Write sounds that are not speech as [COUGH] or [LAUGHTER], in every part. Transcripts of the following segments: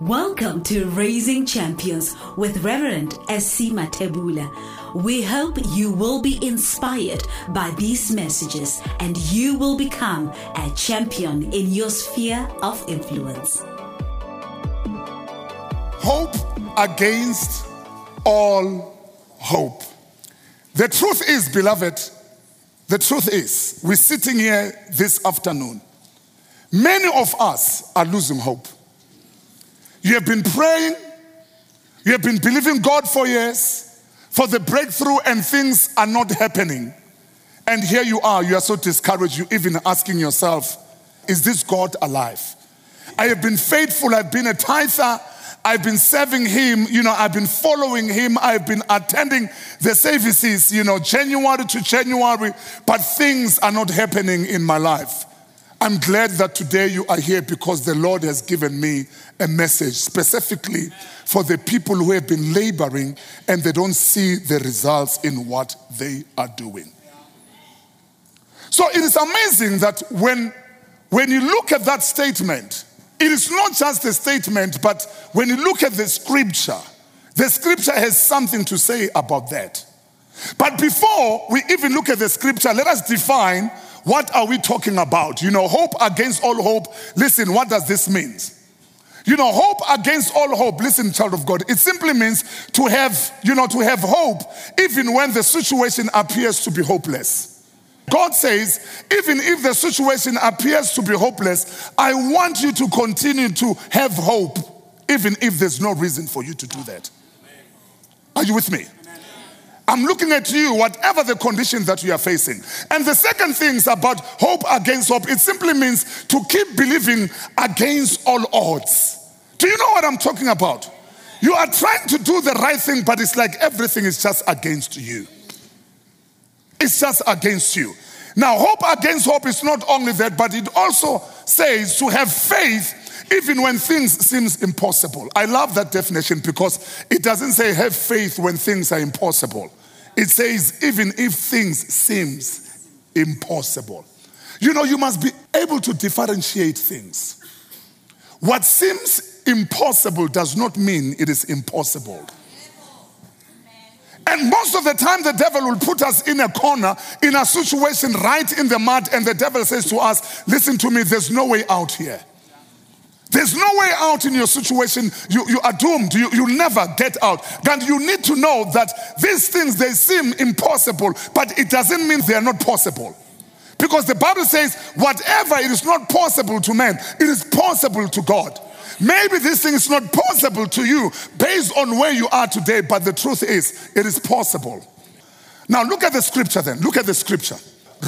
Welcome to Raising Champions with Reverend S.C. Mathebula. We hope you will be inspired by these messages and you will become a champion in your sphere of influence. Hope against all hope. The truth is, beloved, the truth is, we're sitting here this afternoon. Many of us are losing hope. You have been praying, you have been believing God for years for the breakthrough, and things are not happening. And here you are, you are so discouraged, you even asking yourself, Is this God alive? I have been faithful, I've been a tither. I've been serving him, you know, I've been following him, I've been attending the services, you know, January to January, but things are not happening in my life. I'm glad that today you are here because the Lord has given me a message specifically for the people who have been laboring and they don't see the results in what they are doing. So it is amazing that when, when you look at that statement, it is not just a statement, but when you look at the scripture, the scripture has something to say about that. But before we even look at the scripture, let us define what are we talking about? You know, hope against all hope. Listen, what does this mean? You know, hope against all hope. Listen, child of God, it simply means to have, you know, to have hope even when the situation appears to be hopeless. God says, even if the situation appears to be hopeless, I want you to continue to have hope, even if there's no reason for you to do that. Are you with me? I'm looking at you, whatever the condition that you are facing. And the second thing is about hope against hope. It simply means to keep believing against all odds. Do you know what I'm talking about? You are trying to do the right thing, but it's like everything is just against you. It's just against you. Now, hope against hope is not only that, but it also says to have faith even when things seems impossible. I love that definition because it doesn't say have faith when things are impossible. It says even if things seems impossible. You know, you must be able to differentiate things. What seems impossible does not mean it is impossible. And most of the time, the devil will put us in a corner, in a situation right in the mud, and the devil says to us, Listen to me, there's no way out here. There's no way out in your situation. You, you are doomed. You, you'll never get out. And you need to know that these things, they seem impossible, but it doesn't mean they are not possible. Because the Bible says, whatever it is not possible to man, it is possible to God. Maybe this thing is not possible to you based on where you are today, but the truth is, it is possible. Now, look at the scripture then. Look at the scripture.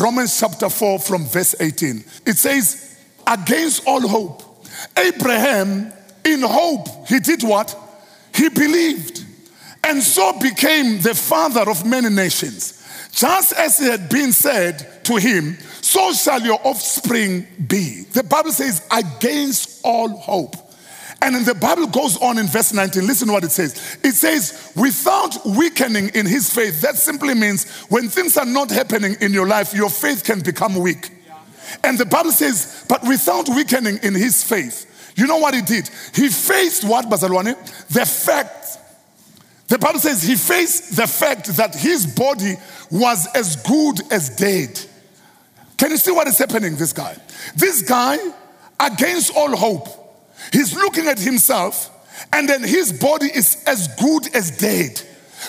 Romans chapter 4, from verse 18. It says, Against all hope, Abraham, in hope, he did what? He believed, and so became the father of many nations. Just as it had been said to him, so shall your offspring be. The Bible says, against all hope. And the Bible goes on in verse 19. Listen to what it says. It says, without weakening in his faith. That simply means when things are not happening in your life, your faith can become weak. And the Bible says, but without weakening in his faith. You know what he did? He faced what, Bazalwane? The fact. The Bible says he faced the fact that his body was as good as dead. Can you see what is happening, this guy? This guy, against all hope, he's looking at himself, and then his body is as good as dead.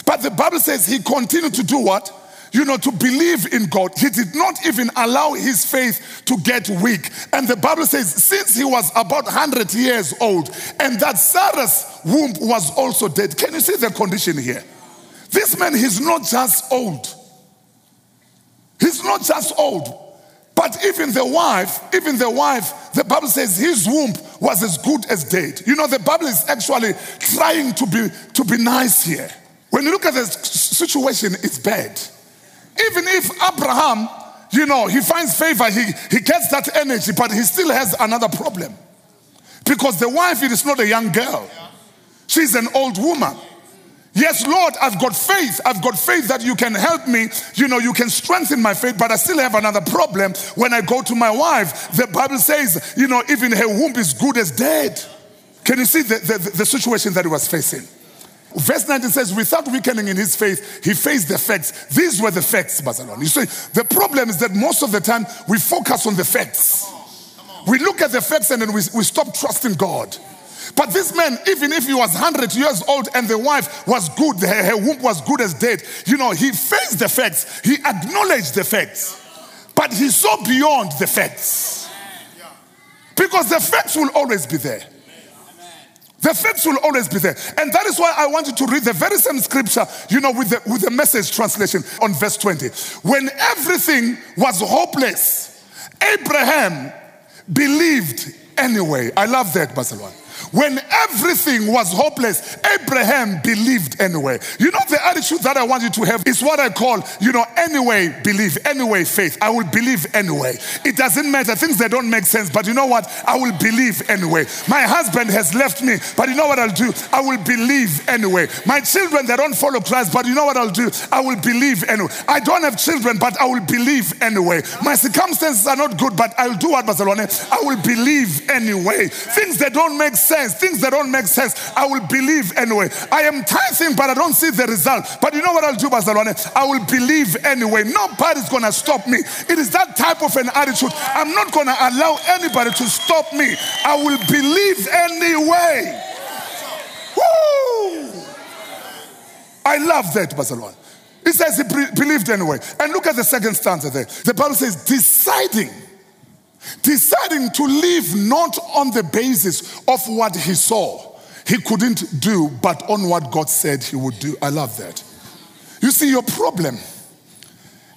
But the Bible says he continued to do what? You know, to believe in God. He did not even allow his faith to get weak. And the Bible says, since he was about 100 years old, and that Sarah's womb was also dead. Can you see the condition here? This man, he's not just old. He's not just old. But even the wife, even the wife, the Bible says his womb was as good as dead. You know, the Bible is actually trying to be to be nice here. When you look at the situation, it's bad. Even if Abraham, you know, he finds favor, he, he gets that energy, but he still has another problem. Because the wife, it is not a young girl, she's an old woman. Yes, Lord, I've got faith. I've got faith that you can help me. You know, you can strengthen my faith, but I still have another problem. When I go to my wife, the Bible says, you know, even her womb is good as dead. Can you see the, the, the situation that he was facing? Verse 19 says, without weakening in his faith, he faced the facts. These were the facts, Bazalwane. You see, the problem is that most of the time we focus on the facts. We look at the facts and then we, we stop trusting God. But this man, even if he was 100 years old and the wife was good, her, her womb was good as dead, you know, he faced the facts. He acknowledged the facts. But he saw beyond the facts. Because the facts will always be there. The facts will always be there. And that is why I want you to read the very same scripture, you know, with the, with the message translation on verse 20. When everything was hopeless, Abraham believed anyway. I love that, Bazalwane. When everything was hopeless, Abraham believed anyway. You know, the attitude that I want you to have is what I call, you know, anyway believe, anyway faith. I will believe anyway. It doesn't matter. Things that don't make sense, but you know what? I will believe anyway. My husband has left me, but you know what I'll do? I will believe anyway. My children, they don't follow Christ, but you know what I'll do? I will believe anyway. I don't have children, but I will believe anyway. My circumstances are not good, but I'll do what Bazalwane. I will believe anyway. Things that don't make sense sense, things that don't make sense, I will believe anyway. I am tithing, but I don't see the result. But you know what I'll do, Bazalwane? I will believe anyway. Nobody's going to stop me. It is that type of an attitude. I'm not going to allow anybody to stop me. I will believe anyway. Woo! I love that, Bazalwane. He says he believed anyway. And look at the second stanza there. The Bible says, deciding deciding to live not on the basis of what he saw, he couldn't do, but on what God said he would do. I love that. You see, your problem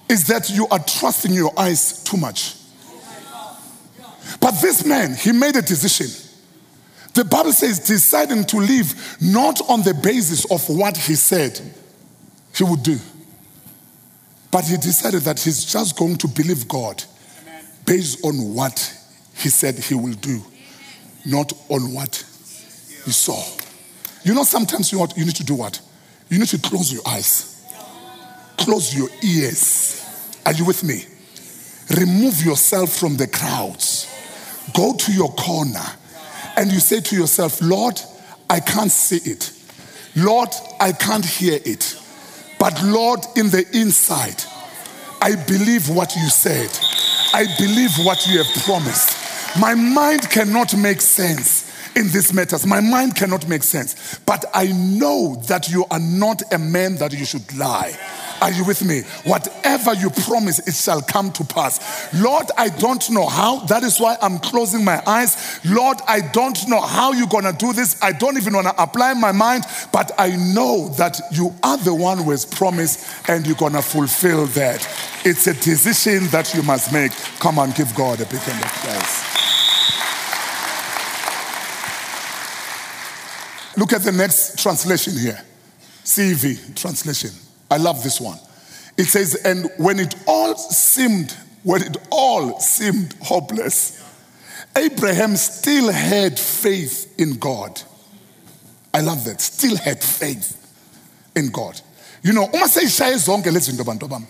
is that you are trusting your eyes too much. But this man, he made a decision. The Bible says, deciding to live not on the basis of what he said he would do, but he decided that he's just going to believe God based on what he said he will do, not on what he saw. You know, sometimes you, you need to do what? You need to close your eyes, close your ears. Are you with me? Remove yourself from the crowds. Go to your corner and you say to yourself, Lord, I can't see it. Lord, I can't hear it. But Lord, in the inside, I believe what you said. I believe what you have promised. My mind cannot make sense in these matters. My mind cannot make sense. But I know that you are not a man that you should lie. Are you with me? Whatever you promise, it shall come to pass. Lord, I don't know how. That is why I'm closing my eyes. Lord, I don't know how you're going to do this. I don't even want to apply my mind, but I know that you are the one who has promised and you're going to fulfill that. It's a decision that you must make. Come on, give God a big hand of praise. Look at the next translation here CEV translation. I love this one. It says, and when it all seemed, when it all seemed hopeless, Abraham still had faith in God. I love that. Still had faith in God. You know, uma seyishaye zonke lezi zinto bantu bami.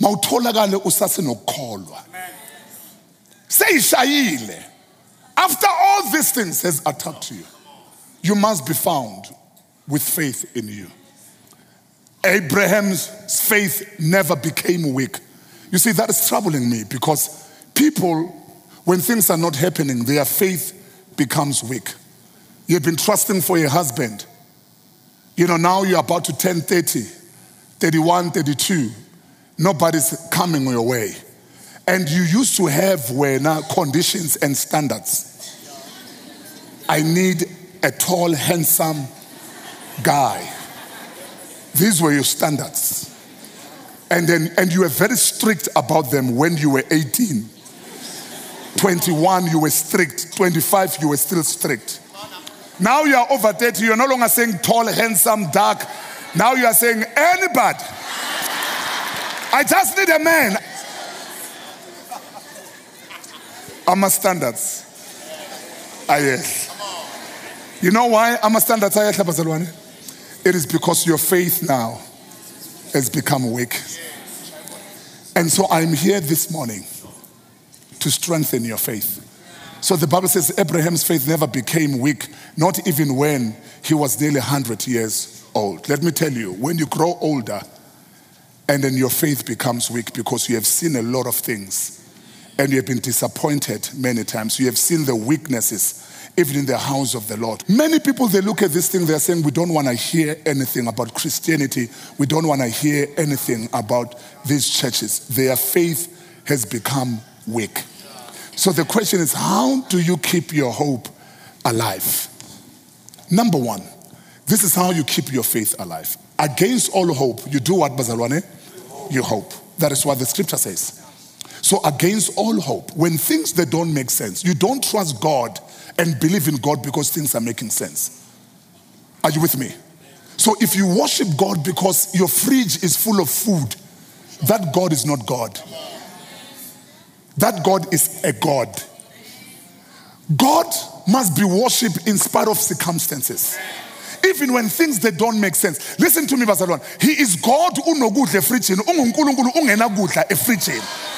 Mawutholakale usasenokukholwa. Seyishayile. After all these things has attacked you, you must be found with faith in you. Abraham's faith never became weak. You see, that is troubling me because people, when things are not happening, their faith becomes weak. You've been trusting for a husband. You know, now you're about to turn 30, 31, 32. Nobody's coming your way. And you used to have where now conditions and standards. I need a tall, handsome guy. These were your standards. And then and you were very strict about them when you were 18. 21, you were strict. 25, you were still strict. Now you are over 30, you're no longer saying tall, handsome, dark. Now you are saying anybody. I just need a man. I'm a standards. Ah, yes. You know why I'm a standards? It is because your faith now has become weak. And so I'm here this morning to strengthen your faith. So the Bible says Abraham's faith never became weak, not even when he was nearly 100 years old. Let me tell you, when you grow older and then your faith becomes weak because you have seen a lot of things and you have been disappointed many times, you have seen the weaknesses even in the house of the Lord. Many people, they look at this thing, they're saying, We don't want to hear anything about Christianity. We don't want to hear anything about these churches. Their faith has become weak. So the question is, how do you keep your hope alive? Number one, this is how you keep your faith alive. Against all hope, you do what, Bazalwane? You hope. That is what the scripture says. So, against all hope, when things that don't make sense, you don't trust God and believe in God because things are making sense. Are you with me? So, if you worship God because your fridge is full of food, that God is not God. That God is a God. God must be worshipped in spite of circumstances. Even when things that don't make sense. Listen to me, Bazalwane. He is God.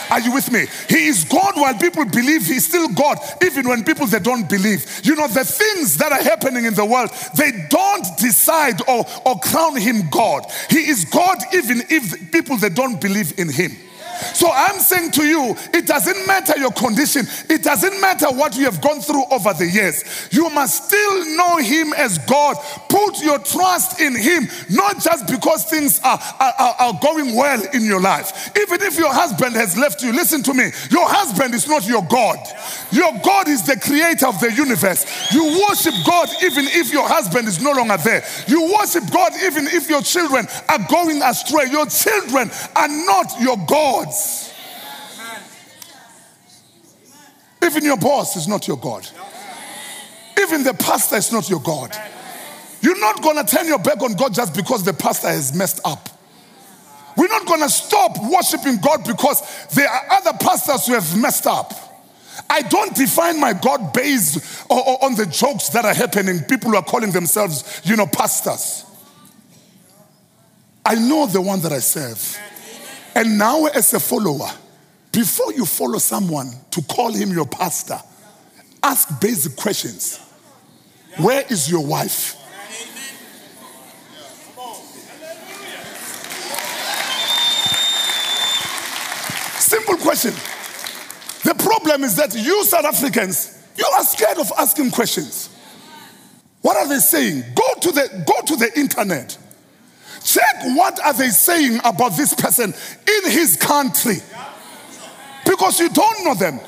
Are you with me? He is God while people believe he's still God, even when people they don't believe. You know, the things that are happening in the world, they don't decide or, or crown him God. He is God even if people they don't believe in him. So I'm saying to you, it doesn't matter your condition, it doesn't matter what you have gone through over the years. You must still know Him as God. Put your trust in Him, not just because things are, are, are going well in your life. Even if your husband has left you, listen to me, your husband is not your God. Your God is the creator of the universe. You worship God even if your husband is no longer there. You worship God even if your children are going astray. Your children are not your God gods. Even your boss is not your God. Even the pastor is not your God. You're not going to turn your back on God just because the pastor has messed up. We're not going to stop worshiping God because there are other pastors who have messed up. I don't define my God based on the jokes that are happening. People who are calling themselves, you know, pastors. I know the one that I serve. And now, as a follower, before you follow someone to call him your pastor, ask basic questions. Where is your wife? Simple question. The problem is that you South Africans, you are scared of asking questions. What are they saying? Go to the go to the internet. Check what are they saying about this person in his country. Because you don't know them.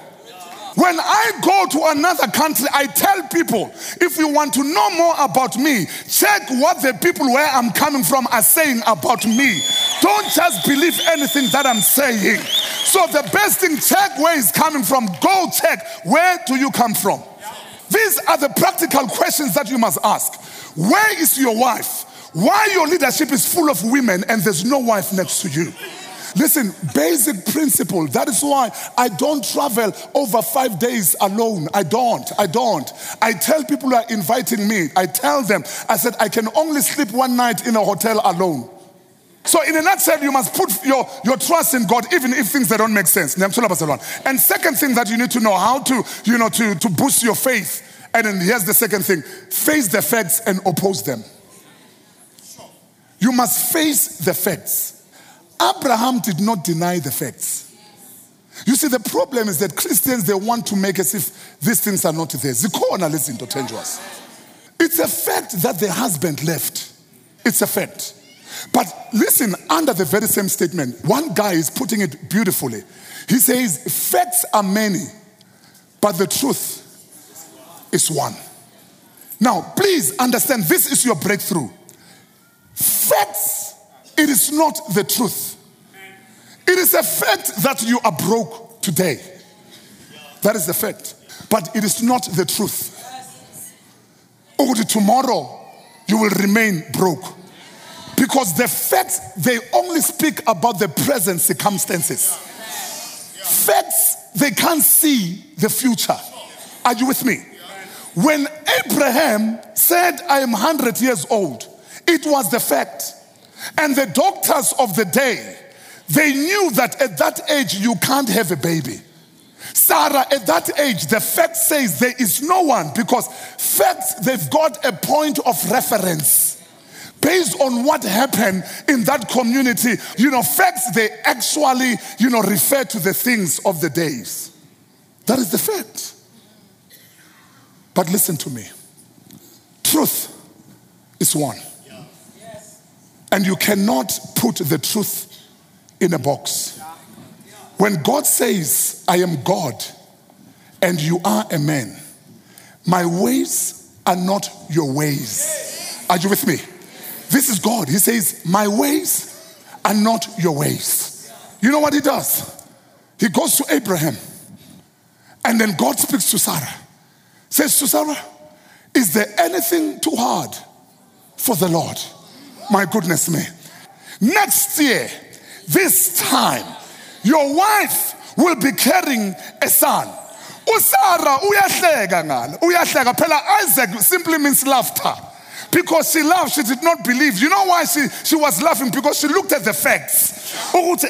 When I go to another country, I tell people if you want to know more about me, check what the people where I'm coming from are saying about me. Don't just believe anything that I'm saying. So, the best thing, check where he's coming from. Go check where do you come from. These are the practical questions that you must ask. Where is your wife? Why your leadership is full of women and there's no wife next to you? Listen, basic principle. That is why I don't travel over five days alone. I don't. I don't. I tell people who are inviting me, I tell them, I said, I can only sleep one night in a hotel alone. So, in a nutshell, you must put your, your trust in God, even if things that don't make sense. And second thing that you need to know how to, you know, to, to boost your faith. And then here's the second thing face the facts and oppose them. You must face the facts. Abraham did not deny the facts. You see, the problem is that Christians, they want to make as if these things are not there. Zikona listen to dangerous. It's a fact that the husband left. It's a fact. But listen, under the very same statement, one guy is putting it beautifully. He says, Facts are many, but the truth is one. Now, please understand this is your breakthrough. Facts, it is not the truth. It is a fact that you are broke today. That is the fact. But it is not the truth. Oh, or tomorrow you will remain broke. Because the facts, they only speak about the present circumstances. Facts, they can't see the future. Are you with me? When Abraham said, I am 100 years old, it was the fact. And the doctors of the day, they knew that at that age you can't have a baby. Sarah, at that age, the fact says there is no one because facts, they've got a point of reference. Based on what happened in that community, you know, facts, they actually, you know, refer to the things of the days. That is the fact. But listen to me truth is one. And you cannot put the truth in a box. When God says, I am God and you are a man, my ways are not your ways. Are you with me? This is God. He says, My ways are not your ways. You know what he does? He goes to Abraham and then God speaks to Sarah. Says to Sarah, Is there anything too hard for the Lord? My goodness me. Next year, this time, your wife will be carrying a son. Usara uyahleka ngala. Uyahleka phela Isaac simply means laughter. Because she laughed, she did not believe. You know why she, she was laughing? Because she looked at the facts. Old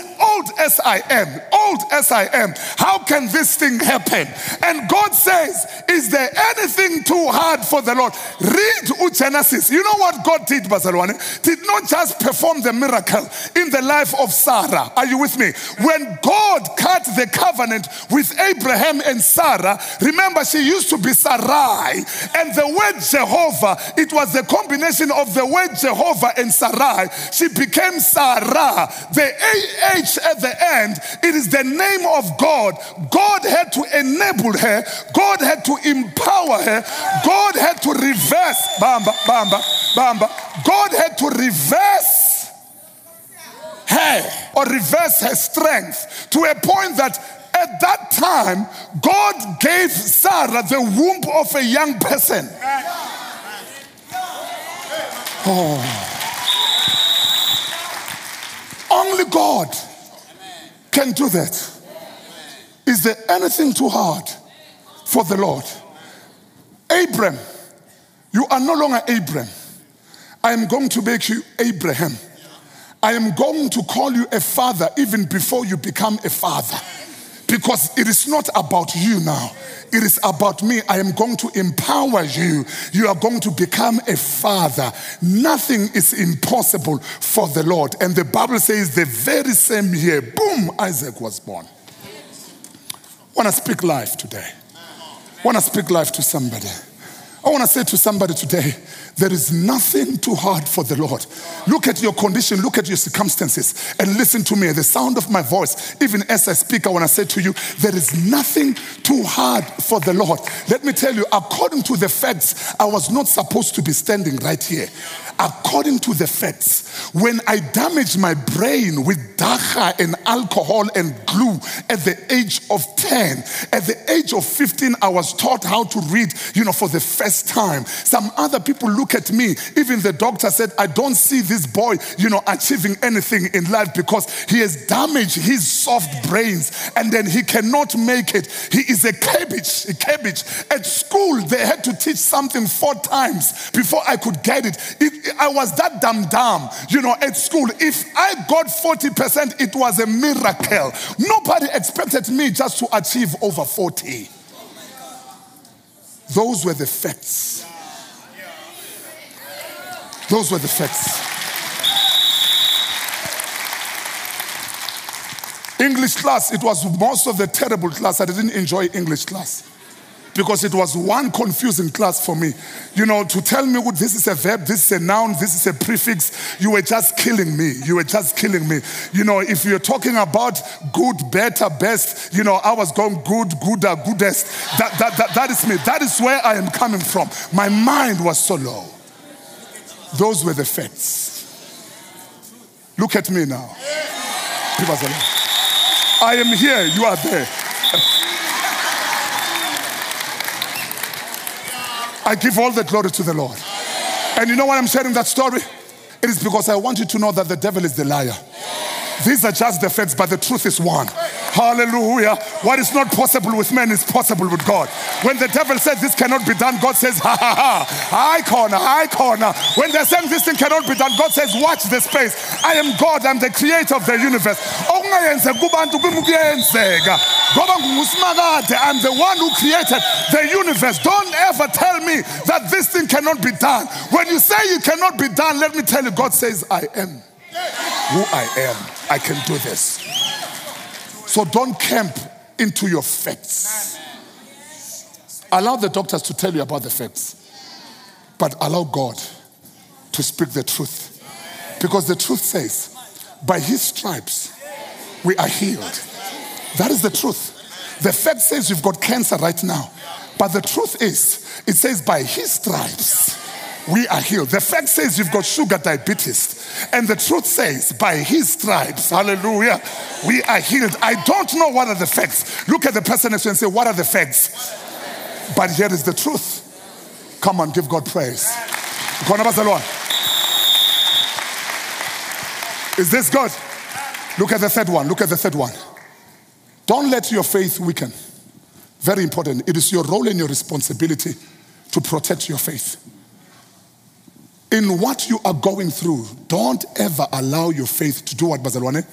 as I am, old as I am, how can this thing happen? And God says, Is there anything too hard for the Lord? Read Genesis. You know what God did, Bazalwane? Did not just perform the miracle in the life of Sarah. Are you with me? When God cut the covenant with Abraham and Sarah, remember she used to be Sarai, and the word Jehovah, it was the combination of the word Jehovah and Sarai, she became Sarah. The AH at the end, it is the name of God. God had to enable her, God had to empower her, God had to reverse, Bamba, Bamba, Bamba. God had to reverse her or reverse her strength to a point that at that time, God gave Sarah the womb of a young person. Oh. Only God can do that. Is there anything too hard for the Lord? Abram, you are no longer Abram. I am going to make you Abraham. I am going to call you a father even before you become a father. Because it is not about you now. It is about me. I am going to empower you. You are going to become a father. Nothing is impossible for the Lord. And the Bible says the very same year, boom, Isaac was born. Want to speak life today. Want to speak life to somebody. I want to say to somebody today, there is nothing too hard for the Lord. Look at your condition, look at your circumstances, and listen to me. The sound of my voice, even as I speak, I want to say to you, there is nothing too hard for the Lord. Let me tell you, according to the facts, I was not supposed to be standing right here. According to the facts, when I damaged my brain with dagga and alcohol and glue at the age of 10, at the age of 15, I was taught how to read, you know, for the first time. Some other people look at me. Even the doctor said, I don't see this boy, you know, achieving anything in life because he has damaged his soft brains and then he cannot make it. He is a cabbage, a cabbage. At school, they had to teach something four times before I could get it. it I was that dumb dumb, you know, at school. If I got 40%, it was a miracle. Nobody expected me just to achieve over 40. Those were the facts. Those were the facts. English class, it was most of the terrible class. I didn't enjoy English class because it was one confusing class for me. You know, to tell me what this is a verb, this is a noun, this is a prefix, you were just killing me. You were just killing me. You know, if you're talking about good, better, best, you know, I was going good, gooder, goodest. That, that, that, that is me. That is where I am coming from. My mind was so low. Those were the facts. Look at me now. I am here, you are there. I give all the glory to the Lord. And you know why I'm sharing that story? It is because I want you to know that the devil is the liar. These are just the facts, but the truth is one. Hallelujah. What is not possible with men is possible with God. When the devil says this cannot be done, God says, ha ha ha, high corner, high corner. When they're saying this thing cannot be done, God says, watch the space. I am God, I'm the creator of the universe. I'm the one who created the universe. Don't ever tell me that this thing cannot be done. When you say it cannot be done, let me tell you, God says, I am who I am. I can do this. So don't camp into your facts. Allow the doctors to tell you about the facts, but allow God to speak the truth. Because the truth says, by his stripes, we are healed. That is the truth. The fact says you've got cancer right now. But the truth is, it says by his stripes, we are healed. The fact says you've got sugar diabetes. And the truth says, by his stripes, hallelujah, we are healed. I don't know what are the facts. Look at the person next to you and say, What are the facts? But here is the truth. Come on, give God praise. Is this God? Look at the third one. Look at the third one. Don't let your faith weaken. Very important. It is your role and your responsibility to protect your faith. In what you are going through, don't ever allow your faith to do what, Bazalwane?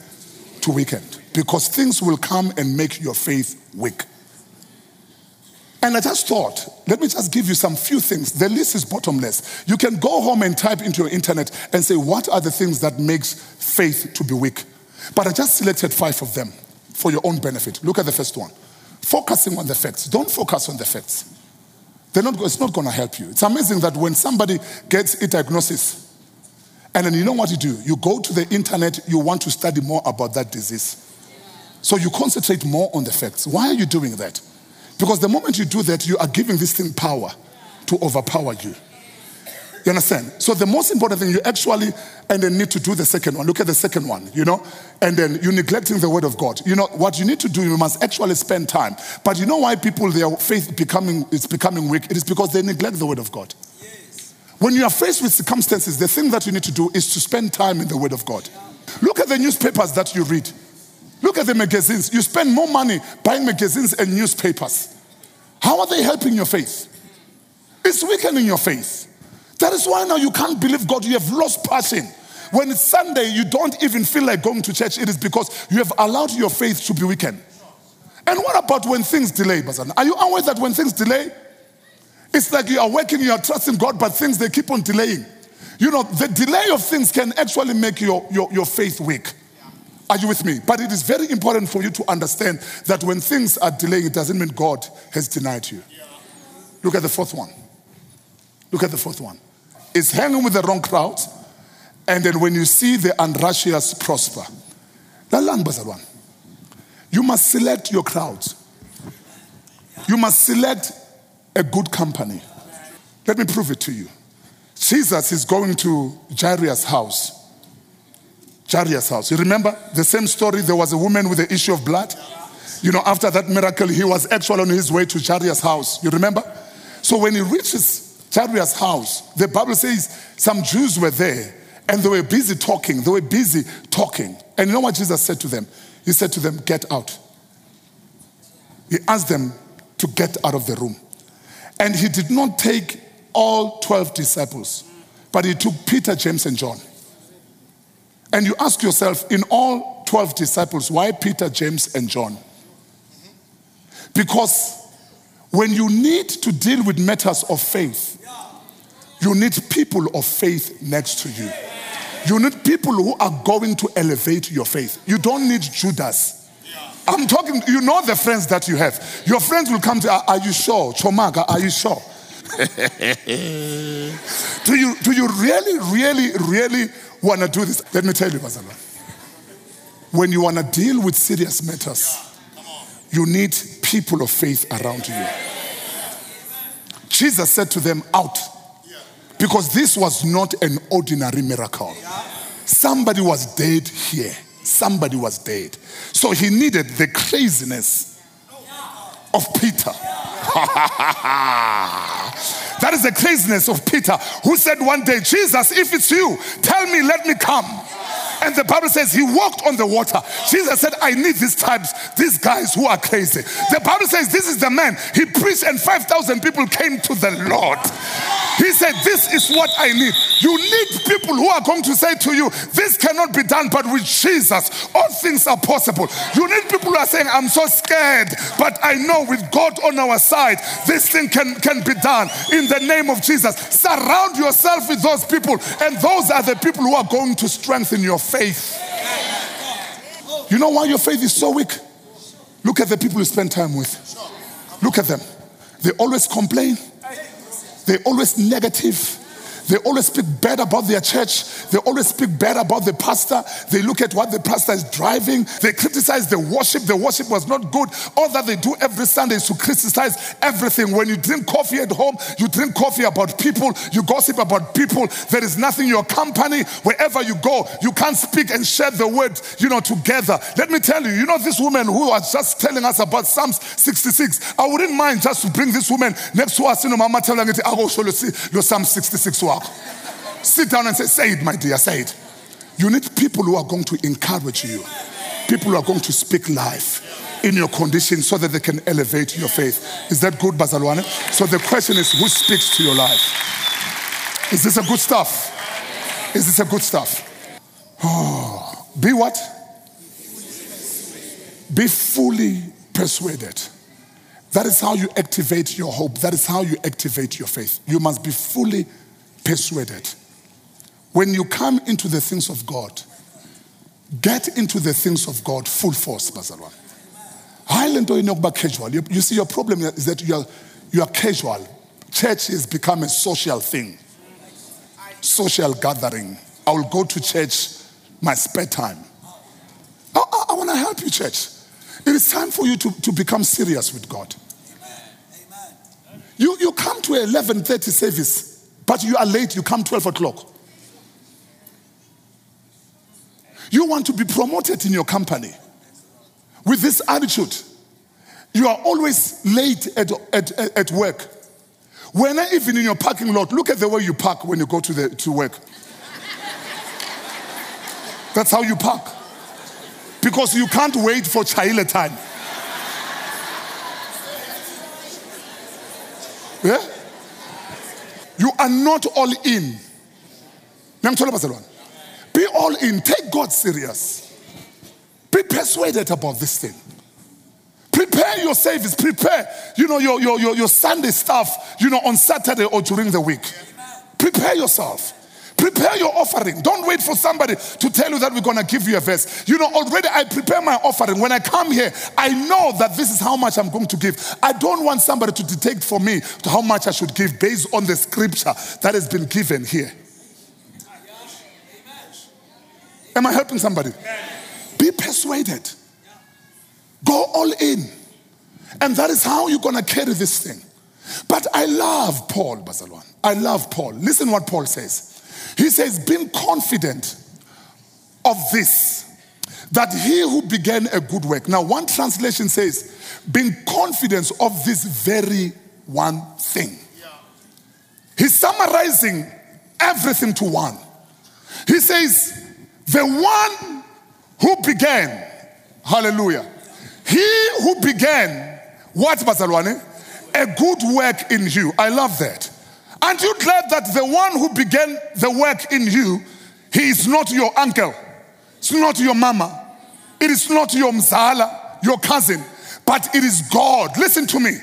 To weaken. Because things will come and make your faith weak. And I just thought, let me just give you some few things. The list is bottomless. You can go home and type into your internet and say, what are the things that makes faith to be weak? But I just selected five of them for your own benefit. Look at the first one. Focusing on the facts. Don't focus on the facts. They're not, it's not going to help you. It's amazing that when somebody gets a diagnosis, and then you know what you do? You go to the internet, you want to study more about that disease. So you concentrate more on the facts. Why are you doing that? Because the moment you do that, you are giving this thing power to overpower you. You understand? So the most important thing you actually and then need to do the second one. Look at the second one, you know, and then you're neglecting the word of God. You know what you need to do. You must actually spend time. But you know why people their faith becoming is becoming weak? It is because they neglect the word of God. Yes. When you are faced with circumstances, the thing that you need to do is to spend time in the word of God. Look at the newspapers that you read. Look at the magazines. You spend more money buying magazines and newspapers. How are they helping your faith? It's weakening your faith. That is why now you can't believe God. You have lost passion. When it's Sunday, you don't even feel like going to church. It is because you have allowed your faith to be weakened. And what about when things delay, Bazan? Are you aware that when things delay, it's like you are working, you are trusting God, but things they keep on delaying. You know, the delay of things can actually make your, your, your faith weak. Are you with me? But it is very important for you to understand that when things are delaying, it doesn't mean God has denied you. Look at the fourth one. Look at the fourth one. It's hanging with the wrong crowd. And then when you see the unrighteous prosper, you must select your crowd. You must select a good company. Let me prove it to you. Jesus is going to Jairus' house. Jairus' house. You remember the same story? There was a woman with the issue of blood. You know, after that miracle, he was actually on his way to Jairus' house. You remember? So when he reaches Jairus' house, the Bible says some Jews were there and they were busy talking. They were busy talking. And you know what Jesus said to them? He said to them, Get out. He asked them to get out of the room. And he did not take all 12 disciples, but he took Peter, James, and John. And you ask yourself, in all 12 disciples, why Peter, James, and John? Because when you need to deal with matters of faith, you need people of faith next to you. You need people who are going to elevate your faith. You don't need Judas. I'm talking, you know the friends that you have. Your friends will come to, are, are you sure? Chomaga, are you sure? [LAUGHS] do you do you really, really, really want to do this? Let me tell you, Bazala. When you want to deal with serious matters, you need people of faith around you. Jesus said to them, Out. Because this was not an ordinary miracle. Somebody was dead here. Somebody was dead. So he needed the craziness of Peter. [LAUGHS] that is the craziness of Peter, who said one day, Jesus, if it's you, tell me, let me come. And the Bible says he walked on the water. Jesus said, I need these types, these guys who are crazy. The Bible says this is the man. He preached and 5,000 people came to the Lord. He said, This is what I need. You need people who are going to say to you, This cannot be done, but with Jesus, all things are possible. You need people who are saying, I'm so scared, but I know with God on our side, this thing can, can be done in the name of Jesus. Surround yourself with those people, and those are the people who are going to strengthen your faith. You know why your faith is so weak? Look at the people you spend time with. Look at them. They always complain. They always negative. They always speak bad about their church. They always speak bad about the pastor. They look at what the pastor is driving. They criticize the worship. The worship was not good. All that they do every Sunday is to criticize everything. When you drink coffee at home, you drink coffee about people. You gossip about people. There is nothing in your company. Wherever you go, you can't speak and share the word, you know, together. Let me tell you, you know, this woman who was just telling us about Psalms 66. I wouldn't mind just to bring this woman next to us. You know, Mama telling it, I will show you Psalm 66 Sit down and say, Say it, my dear, say it. You need people who are going to encourage you, people who are going to speak life in your condition so that they can elevate your faith. Is that good, Bazalwane? So the question is who speaks to your life? Is this a good stuff? Is this a good stuff? Oh, be what? Be fully persuaded. That is how you activate your hope. That is how you activate your faith. You must be fully persuaded. When you come into the things of God, get into the things of God full force, Bazalwa. casual. You see, your problem is that you are, you are casual. Church has become a social thing, social gathering. I will go to church my spare time. I, I, I want to help you, church. It is time for you to, to become serious with God. You, you come to 11.30 service but you are late, you come 12 o'clock. You want to be promoted in your company with this attitude. You are always late at, at, at work. When even in your parking lot, look at the way you park when you go to, the, to work. That's how you park. Because you can't wait for Chile time. Yeah? You are not all in. Be all in. Take God serious. Be persuaded about this thing. Prepare your service. Prepare, you know, your, your, your, your Sunday stuff, you know, on Saturday or during the week. Prepare yourself. Prepare your offering. Don't wait for somebody to tell you that we're going to give you a verse. You know, already I prepare my offering. When I come here, I know that this is how much I'm going to give. I don't want somebody to detect for me how much I should give based on the scripture that has been given here. Am I helping somebody? Be persuaded. Go all in. And that is how you're going to carry this thing. But I love Paul, Bazalwan. I love Paul. Listen what Paul says. He says, being confident of this, that he who began a good work. Now, one translation says, being confident of this very one thing. He's summarizing everything to one. He says, the one who began, hallelujah, he who began, what, Bazalwane? A good work in you. I love that. Aren't you glad that the one who began the work in you, he is not your uncle, it's not your mama, it is not your mzala, your cousin, but it is God. Listen to me.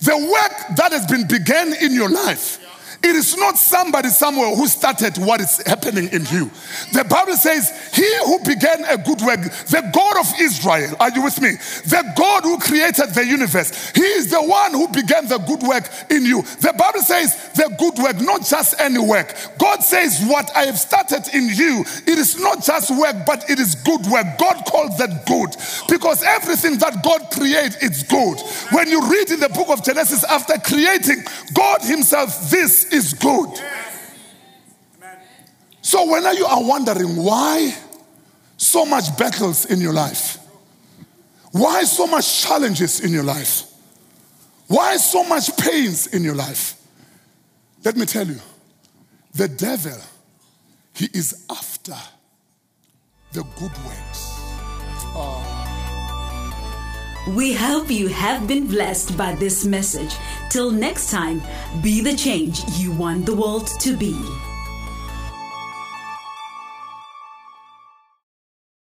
The work that has been begun in your life, it is not somebody somewhere who started what is happening in you. The Bible says, He who began a good work, the God of Israel, are you with me? The God who created the universe, He is the one who began the good work in you. The Bible says, the good work, not just any work. God says, What I have started in you, it is not just work, but it is good work. God calls that good because everything that God creates, it's good. When you read in the book of Genesis, after creating, God Himself, this is good. So when you are wondering why so much battles in your life, why so much challenges in your life, why so much pains in your life, let me tell you, the devil, he is after the good works. Oh. We hope you have been blessed by this message. Till next time, be the change you want the world to be.